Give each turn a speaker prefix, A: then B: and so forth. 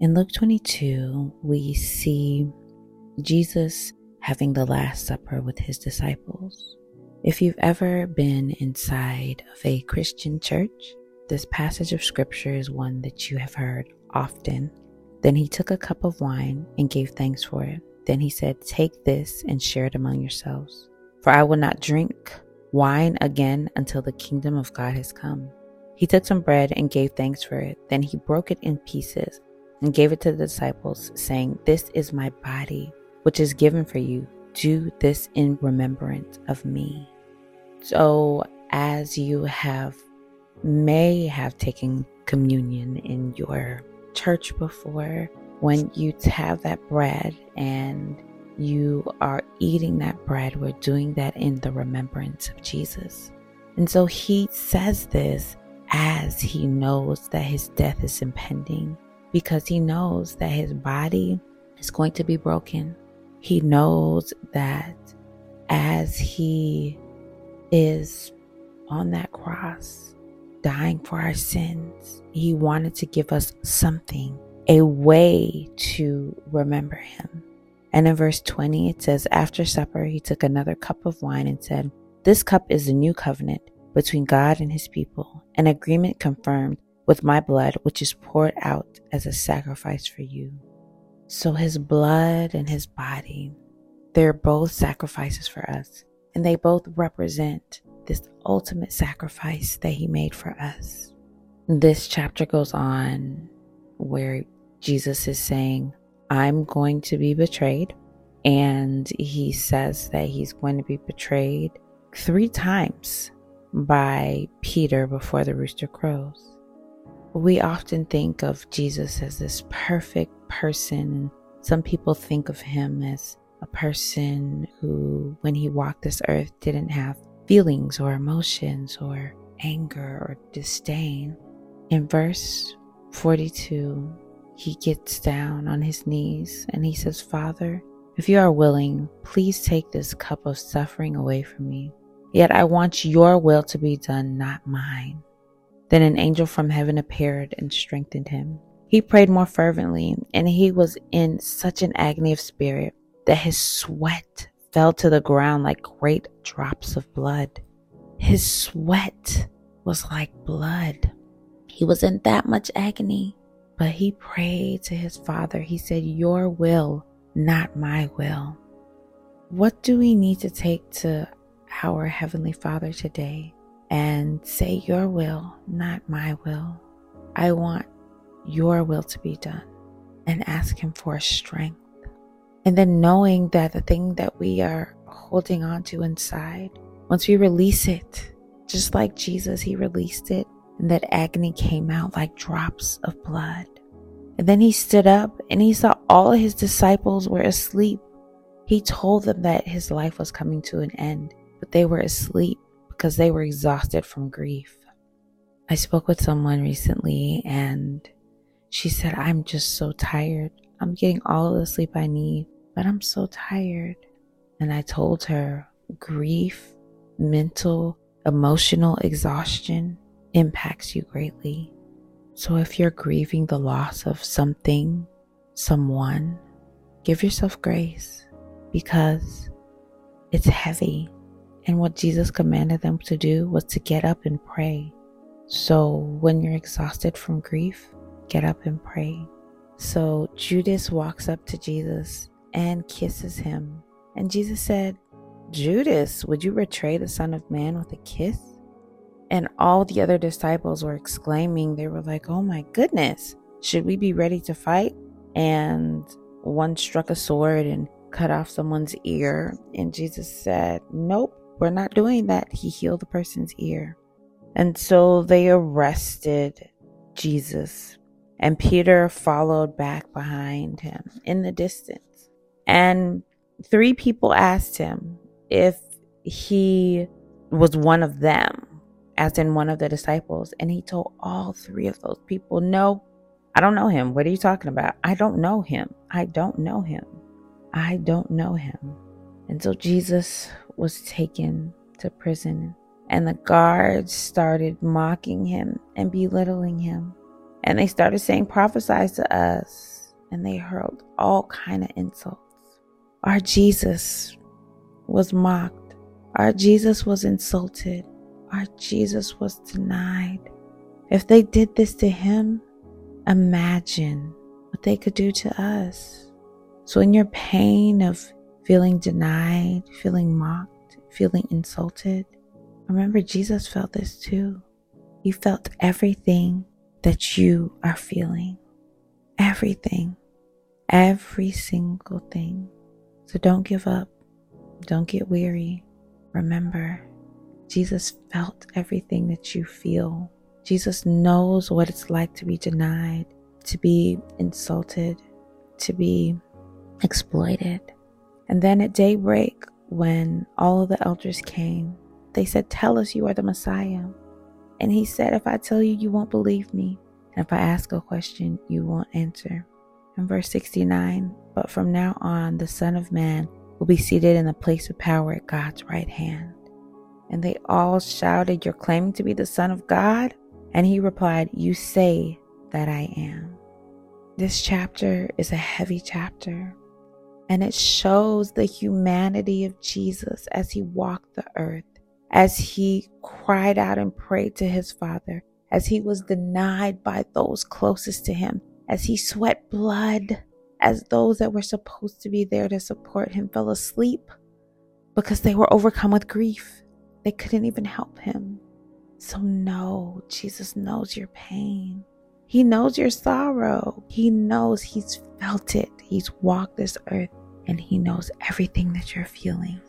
A: In Luke 22, we see Jesus having the Last Supper with his disciples. If you've ever been inside of a Christian church, this passage of scripture is one that you have heard often. Then he took a cup of wine and gave thanks for it. Then he said, Take this and share it among yourselves. For I will not drink wine again until the kingdom of God has come. He took some bread and gave thanks for it. Then he broke it in pieces and gave it to the disciples, saying, This is my body, which is given for you. Do this in remembrance of me. So, as you have may have taken communion in your church before, when you have that bread and you are eating that bread, we're doing that in the remembrance of Jesus. And so he says this as he knows that his death is impending because he knows that his body is going to be broken. He knows that as he is on that cross, dying for our sins, he wanted to give us something, a way to remember him. And in verse 20, it says, After supper, he took another cup of wine and said, This cup is the new covenant between God and his people, an agreement confirmed with my blood, which is poured out as a sacrifice for you. So his blood and his body, they're both sacrifices for us, and they both represent this ultimate sacrifice that he made for us. This chapter goes on where Jesus is saying, I'm going to be betrayed. And he says that he's going to be betrayed three times by Peter before the rooster crows we often think of Jesus as this perfect person. Some people think of him as a person who, when he walked this earth, didn't have feelings or emotions or anger or disdain. In verse 42, he gets down on his knees and he says, Father, if you are willing, please take this cup of suffering away from me. Yet I want your will to be done, not mine. Then an angel from heaven appeared and strengthened him. He prayed more fervently, and he was in such an agony of spirit that his sweat fell to the ground like great drops of blood. His sweat was like blood. He was in that much agony, but he prayed to his father. He said, Your will, not my will. What do we need to take to our Heavenly Father today? And say, Your will, not my will. I want your will to be done and ask Him for strength. And then knowing that the thing that we are holding on to inside, once we release it, just like Jesus, He released it, and that agony came out like drops of blood. And then He stood up and He saw all His disciples were asleep. He told them that His life was coming to an end, but they were asleep because they were exhausted from grief. I spoke with someone recently and she said, I'm just so tired. I'm getting all the sleep I need, but I'm so tired. And I told her grief, mental, emotional exhaustion impacts you greatly. So if you're grieving the loss of something, someone, give yourself grace because it's heavy and what Jesus commanded them to do was to get up and pray. So when you're exhausted from grief, get up and pray. So Judas walks up to Jesus and kisses him. And Jesus said, Judas, would you betray the Son of Man with a kiss? And all the other disciples were exclaiming, they were like, oh my goodness, should we be ready to fight? And one struck a sword and cut off someone's ear. And Jesus said, nope, we're not doing that. He healed the person's ear. And so they arrested Jesus, and Peter followed back behind him in the distance. And three people asked him if he was one of them, as in one of the disciples. And he told all three of those people, No, I don't know him. What are you talking about? I don't know him. I don't know him. I don't know him. And so Jesus was taken to prison, and the guards started mocking him and belittling him. And they started saying, Prophesy to us. and they hurled all kind of insults. Our Jesus was mocked. Our Jesus was insulted. Our Jesus was denied. If they did this to him, imagine what they could do to us. So, in your pain of feeling denied, feeling mocked, feeling insulted, remember Jesus felt this too. He felt everything that you are feeling. Everything. Every single thing. So don't give up. Don't get weary. Remember, Jesus felt everything that you feel. Jesus knows what it's like to be denied, to be insulted, to be exploited. And then at daybreak, when all of the elders came, they said, Tell us you are the Messiah. And he said, If I tell you, you won't believe me. And if I ask a question, you won't answer. In verse 69, but from now on, the Son of Man will be seated in the place of power at God's right hand. And they all shouted, You're claiming to be the Son of God? And he replied, You say that I am. This chapter is a heavy chapter, and it shows the humanity of Jesus as he walked the earth, as he cried out and prayed to his Father, as he was denied by those closest to him, as he sweat blood, as those that were supposed to be there to support him fell asleep because they were overcome with grief. They couldn't even help him. So, no, Jesus knows your pain. He knows your sorrow. He knows He's felt it. He's walked this earth and He knows everything that you're feeling.